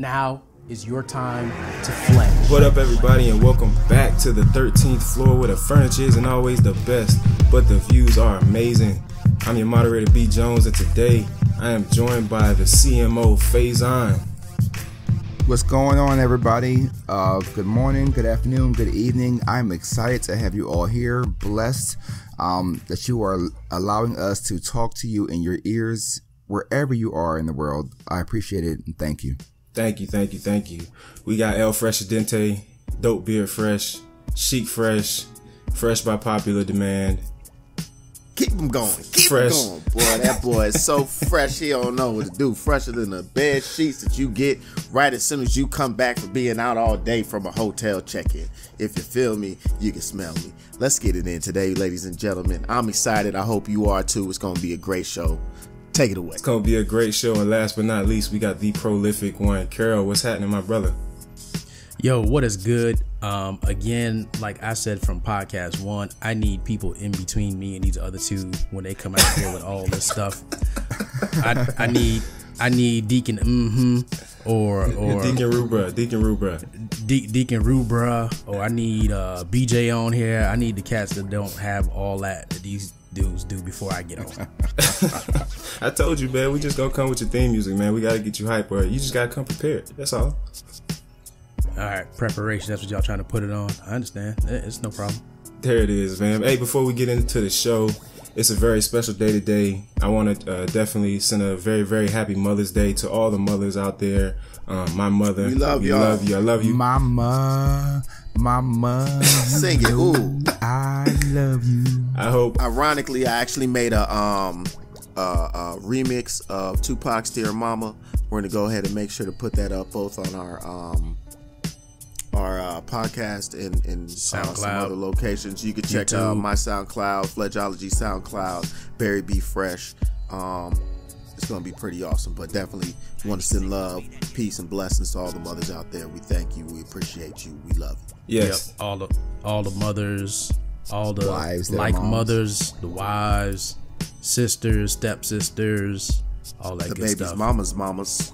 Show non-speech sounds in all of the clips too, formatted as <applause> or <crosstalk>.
Now is your time to flex. What up, everybody, and welcome back to the 13th floor where the furniture isn't always the best, but the views are amazing. I'm your moderator, B. Jones, and today I am joined by the CMO, Faison. What's going on, everybody? Uh, good morning, good afternoon, good evening. I'm excited to have you all here. Blessed um, that you are allowing us to talk to you in your ears wherever you are in the world. I appreciate it and thank you. Thank you, thank you, thank you. We got El Freshadente, Dope Beer Fresh, Chic Fresh, Fresh by popular demand. Keep him going. Keep Fresh. him going. Boy, that boy is so <laughs> fresh. He don't know what to do. Fresher than the bed sheets that you get right as soon as you come back from being out all day from a hotel check-in. If you feel me, you can smell me. Let's get it in today, ladies and gentlemen. I'm excited. I hope you are too. It's going to be a great show. Take it away. It's gonna be a great show, and last but not least, we got the prolific one, Carol. What's happening, my brother? Yo, what is good? Um, again, like I said from podcast one, I need people in between me and these other two when they come out here with all this stuff. I, I need I need Deacon mm-hmm or or Deacon Rubra, Deacon Rubra. De- Deacon Rubra or I need uh, BJ on here. I need the cats that don't have all that that these dudes do before I get on. <laughs> I told you, man. We just gonna come with your theme music, man. We gotta get you hype, but you just gotta come prepared. That's all. All right, preparation. That's what y'all trying to put it on. I understand. Eh, It's no problem. There it is, man. Hey, before we get into the show, it's a very special day today. I want to uh, definitely send a very, very happy Mother's Day to all the mothers out there. Um, my mother, We love we y'all. love you. I love you. Mama, mama, <laughs> Sing it. Ooh. I love you. I hope. Ironically, I actually made a um a, a remix of Tupac's "Dear Mama." We're gonna go ahead and make sure to put that up both on our um our uh, podcast and in uh, some other locations. You can check out YouTube. my SoundCloud, Fledgeology SoundCloud, Barry B Fresh. Um, it's gonna be pretty awesome. But definitely want to send love, peace, and blessings to all the mothers out there. We thank you. We appreciate you. We love you. Yes. Yep, all the all the mothers, all the Wives like moms. mothers, the wives, sisters, stepsisters, all that The good baby's stuff. mamas, mamas.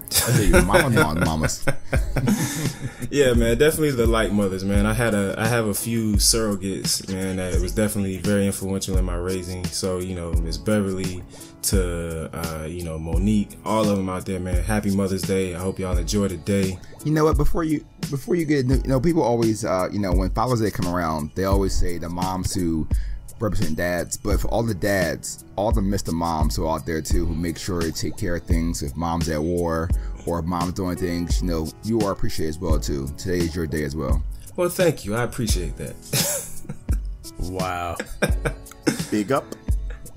mama, <laughs> mama, mamas. <laughs> Yeah, man, definitely the light mothers, man. I had a, I have a few surrogates, man, that was definitely very influential in my raising. So, you know, Miss Beverly to, uh, you know, Monique, all of them out there, man. Happy Mother's Day. I hope y'all enjoy the day. You know what? Before you before you get you know people always uh, you know when Father's Day come around they always say the moms who represent dads, but for all the dads, all the Mr. Moms who are out there too who make sure to take care of things if mom's at war or if mom's doing things, you know you are appreciated as well too. Today is your day as well. Well, thank you. I appreciate that. <laughs> Wow, <laughs> Big up.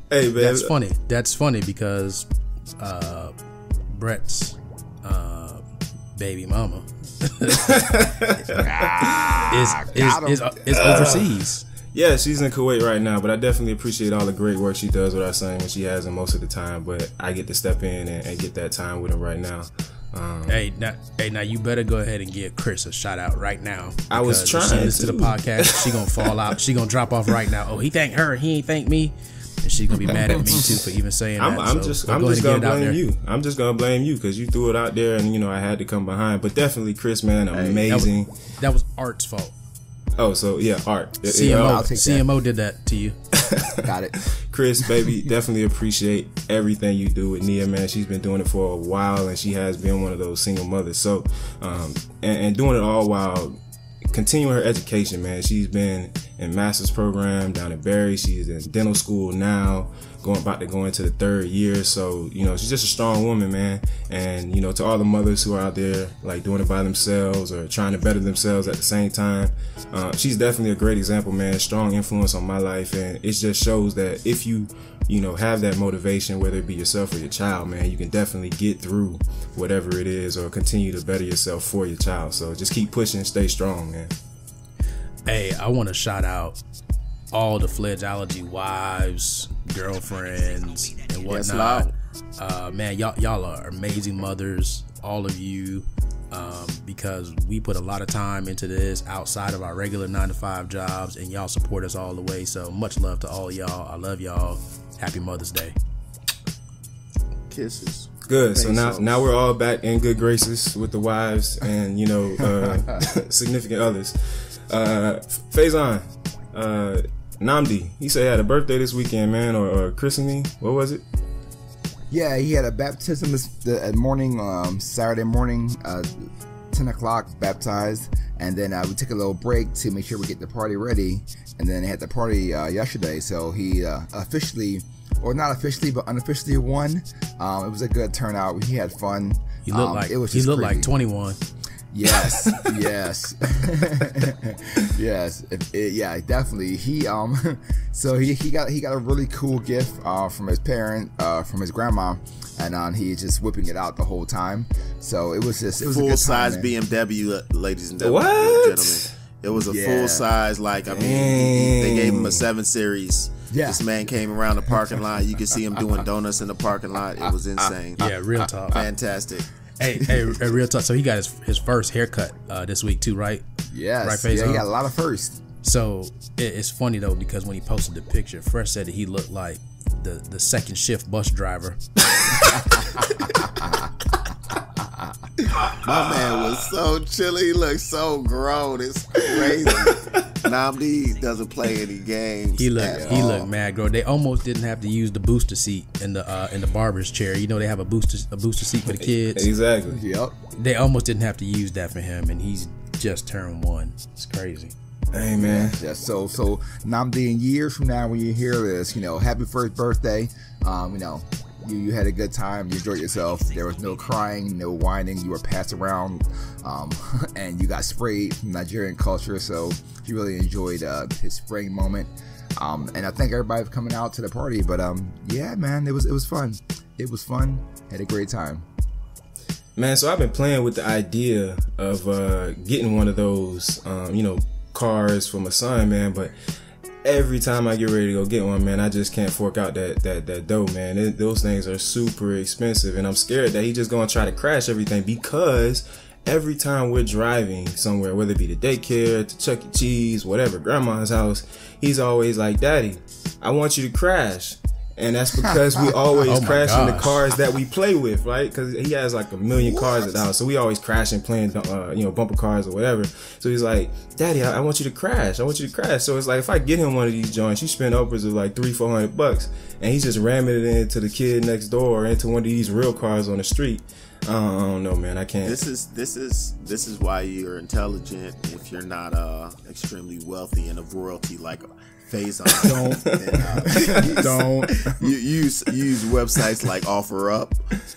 hey, man. that's funny. That's funny because uh, Brett's uh, baby mama <laughs> is is, is, is overseas. Yeah, she's in Kuwait right now, but I definitely appreciate all the great work she does with our son when she has him most of the time. But I get to step in and, and get that time with him right now. Um, Hey, now, hey, now you better go ahead and give Chris a shout out right now. I was trying She to the podcast. She gonna fall out. She gonna drop off right now. Oh, he thanked her. He ain't thanked me. And she's gonna be mad at me too for even saying I'm, that. I'm So, just I'm ahead just gonna get it out blame you. I'm just gonna blame you because you threw it out there and you know I had to come behind. But definitely, Chris, man, amazing. That was Art's fault. Oh, so yeah, art. CMO, that. CMO did that to you. <laughs> Got it. <laughs> Chris, baby, <laughs> definitely appreciate everything you do with Nia, man. She's been doing it for a while, and she has been one of those single mothers. So, um, and, and doing it all while continuing her education, man. She's been in master's program down at Barry. She's in dental school now, going about to go into the third year. So, you know, she's just a strong woman, man. And you know, to all the mothers who are out there like doing it by themselves or trying to better themselves at the same time, uh, she's definitely a great example, man. Strong influence on my life, and it just shows that if you you know have that motivation whether it be yourself or your child man you can definitely get through whatever it is or continue to better yourself for your child so just keep pushing stay strong man Hey, I want to shout out all the Fledgeology wives, girlfriends, and whatnot. Lord. uh, man, y'all y'all are amazing mothers, all of you. Um, because we put a lot of time into this outside of our regular nine to five jobs, and y'all support us all the way. So much love to all y'all. I love y'all. Happy Mother's Day. Kisses. Good. So now, Bezos. now we're all back in good graces with the wives and you know uh, <laughs> significant others. Uh, Faison, uh, Nhamdi, he said he had a birthday this weekend, man, or, or christening. What was it? Yeah, he had a baptism this the uh, morning, um, Saturday morning, uh, ten o'clock, baptized, and then uh, we took a little break to make sure we get the party ready, and then they had the party uh, yesterday. So he uh, officially, or not officially, but unofficially won. Um, it was a good turnout. He had fun. He looked Um, like it was he just looked like 21. Yes, yes, <laughs> yes. It, it- yeah, definitely. He um, <laughs> so he, he got he got a really cool gift uh, from his parent, uh, from his grandma, and um, he's just whipping it out the whole time. So it was just it was a full good size time. BMW, uh, ladies and gentlemen. What? gentlemen. It was a Yeah. full size, like I mean, he- they gave him a seven series. Yeah. This man came around the parking lot. You could see him doing donuts in the parking lot. It was <laughs> insane. Yeah, real talk. Fantastic. Hey, hey, real talk. So he got his his first haircut uh, this week too, right? Yes, Right, face. yeah, he got a lot of firsts. So it, it's funny though because when he posted the picture, Fresh said that he looked like the the second shift bus driver. <laughs> My man was so chilly. He looked so grown. It's crazy. <laughs> Nhamdi doesn't play any games. He looked at he all. looked mad grown. They almost didn't have to use the booster seat in the uh, in the barber's chair. You know they have a booster a booster seat for the kids. Exactly. Yep. They almost didn't have to use that for him, and he's just turned one. It's crazy. Hey man. Yeah, so so Nhamdi, in years from now, when you hear this, you know, happy first birthday. Um, you know, you, you had a good time, you enjoyed yourself. There was no crying, no whining. You were passed around, um, <laughs> and you got sprayed from Nigerian culture. So you really enjoyed uh, his spring moment. Um, and I thank everybody for coming out to the party. But um, yeah, man, it was it was fun. It was fun. Had a great time. Man, so I've been playing with the idea of uh, getting one of those, um, you know, cars for my son, man. But every time I get ready to go get one, man, I just can't fork out that that that dough, man. It, those things are super expensive, and I'm scared that he just gonna try to crash everything because every time we're driving somewhere, whether it be to daycare, to Chuck E. Cheese, whatever, grandma's house, he's always like, "Daddy, I want you to crash." And that's because we always <laughs> Oh crash in the cars that we play with, right? Because he has like a million cars at the house, so we always crashing, playing, uh, you know, bumper cars or whatever. So he's like, "Daddy, I, I want you to crash. I want you to crash." So it's like if I get him one of these joints, you spend upwards of like three, four hundred bucks, and he's just ramming it into the kid next door or into one of these real cars on the street. I don't, I don't know, man. I can't. This is this is this is why you're intelligent if you're not uh extremely wealthy and of royalty like Faison. <laughs> Don't. And, uh, <laughs> Don't. you use use websites like OfferUp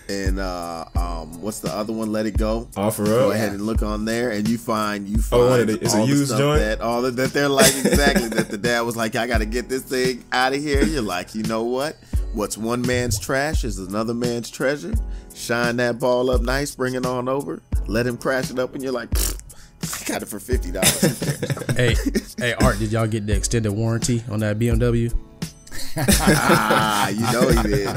and uh, um, what's the other one? Let It Go. Offer Go ahead and look on there, and you find you Oh, find of the- it's a all the used stuff joint? that all of, that they're like exactly that the dad was like, I got to get this thing out of here. You're like, you know what? What's one man's trash is another man's treasure. Shine that ball up nice, bring it on over, let him crash it up, and you're like, I got it for fifty dollars. <laughs> hey, hey, Art, did y'all get the extended warranty on that BMW? Ah, you know he did.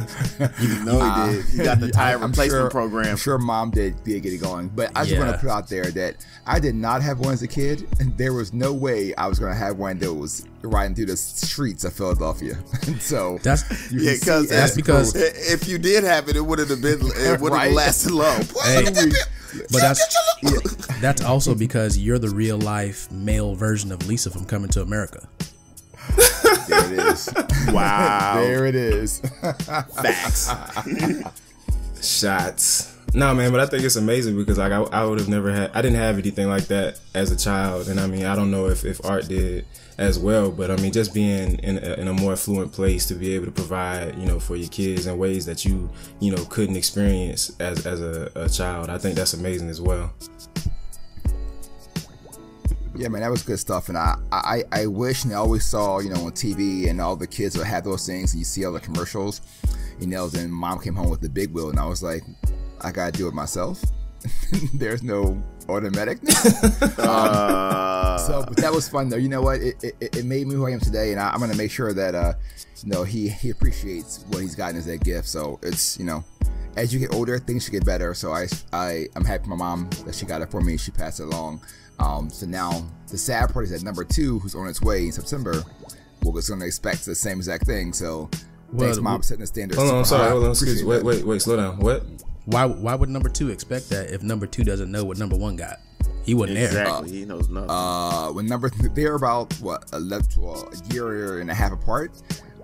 You know he did. You got the tire I'm replacement sure- program. I'm sure mom did, did get it going. But I just want to put out there that I did not have one as a kid, and there was no way I was going to have one that was riding through the streets of Philadelphia. <laughs> so That's you Yeah, see because That's because- if you did have it, it wouldn't have been. It wouldn't <laughs> Right. have lasted long. Hey, Look at that but that's that's also because you're the real life male version of Lisa from Coming to America. It is. <laughs> Wow. there it is. Facts. <laughs> shots. No, man, but I think it's amazing because like I, I would have never had, I didn't have anything like that as a child, and I mean, I don't know if, if Art did as well, but I mean, just being in a, in a more affluent place to be able to provide, you know, for your kids in ways that you, you know, couldn't experience as as a, a child, I think that's amazing as well. Yeah, man, that was good stuff, and I, I, I wish and I always saw, you know, on TV, and all the kids would have those things, and you see all the commercials, you know. Then mom came home with the big wheel, and I was like, I gotta do it myself. <laughs> There's no automatic. <laughs> Uh, so, but that was fun though. You know what? It, it, it made me who I am today, and I, I'm gonna make sure that uh, you know, he he appreciates what he's gotten as that gift. So it's you know, as you get older, things should get better. So I I I'm happy my mom that she got it for me. She passed it along. Um, so now the sad part is that number two, who's on its way in September, well, is going to expect the same exact thing. So Thanks, Well, mom, setting the standards. Hold on, I'm sorry. Hold on, excuse me. Wait, wait, wait. Slow down. What? Why why would number two expect that if number two doesn't know what number one got? He wasn't there. Exactly. he knows nothing. Uh, when number they're about what a, le- well, a year and a half apart.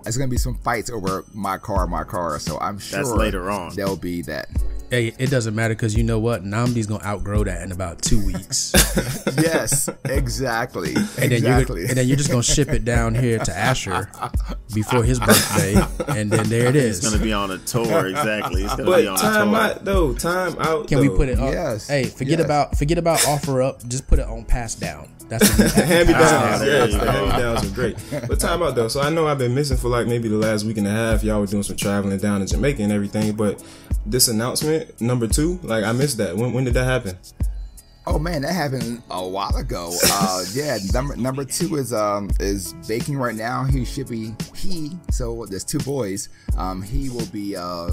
There's gonna be some fights over my car, my car. So I'm sure That's later on. There'll be that. Hey, it doesn't matter because you know what? Nhamdi's gonna outgrow that in about two weeks, <laughs> yes, exactly, and then exactly. you're and then you're just gonna ship it down here to Asher <laughs> before his birthday, and then there it it's is. gonna be on a tour. Exactly. It's gonna be on But a time tour. out though. Time out. Can we put it? Up? Yes, Hey, forget yes. about forget about offer up. Just put it on pass down. That's what we <laughs> hand me downs. there Yeah, you the hand me downs were great. But time out though. So I know I've been missing for like maybe the last week and a half. Y'all were doing some traveling down in Jamaica and everything. But this announcement number two, like I missed that. When when did that happen? Oh man, that happened a while ago. Uh, <laughs> yeah, number number two is um is baking right now. He should be he. So there's two boys. Um, he will be uh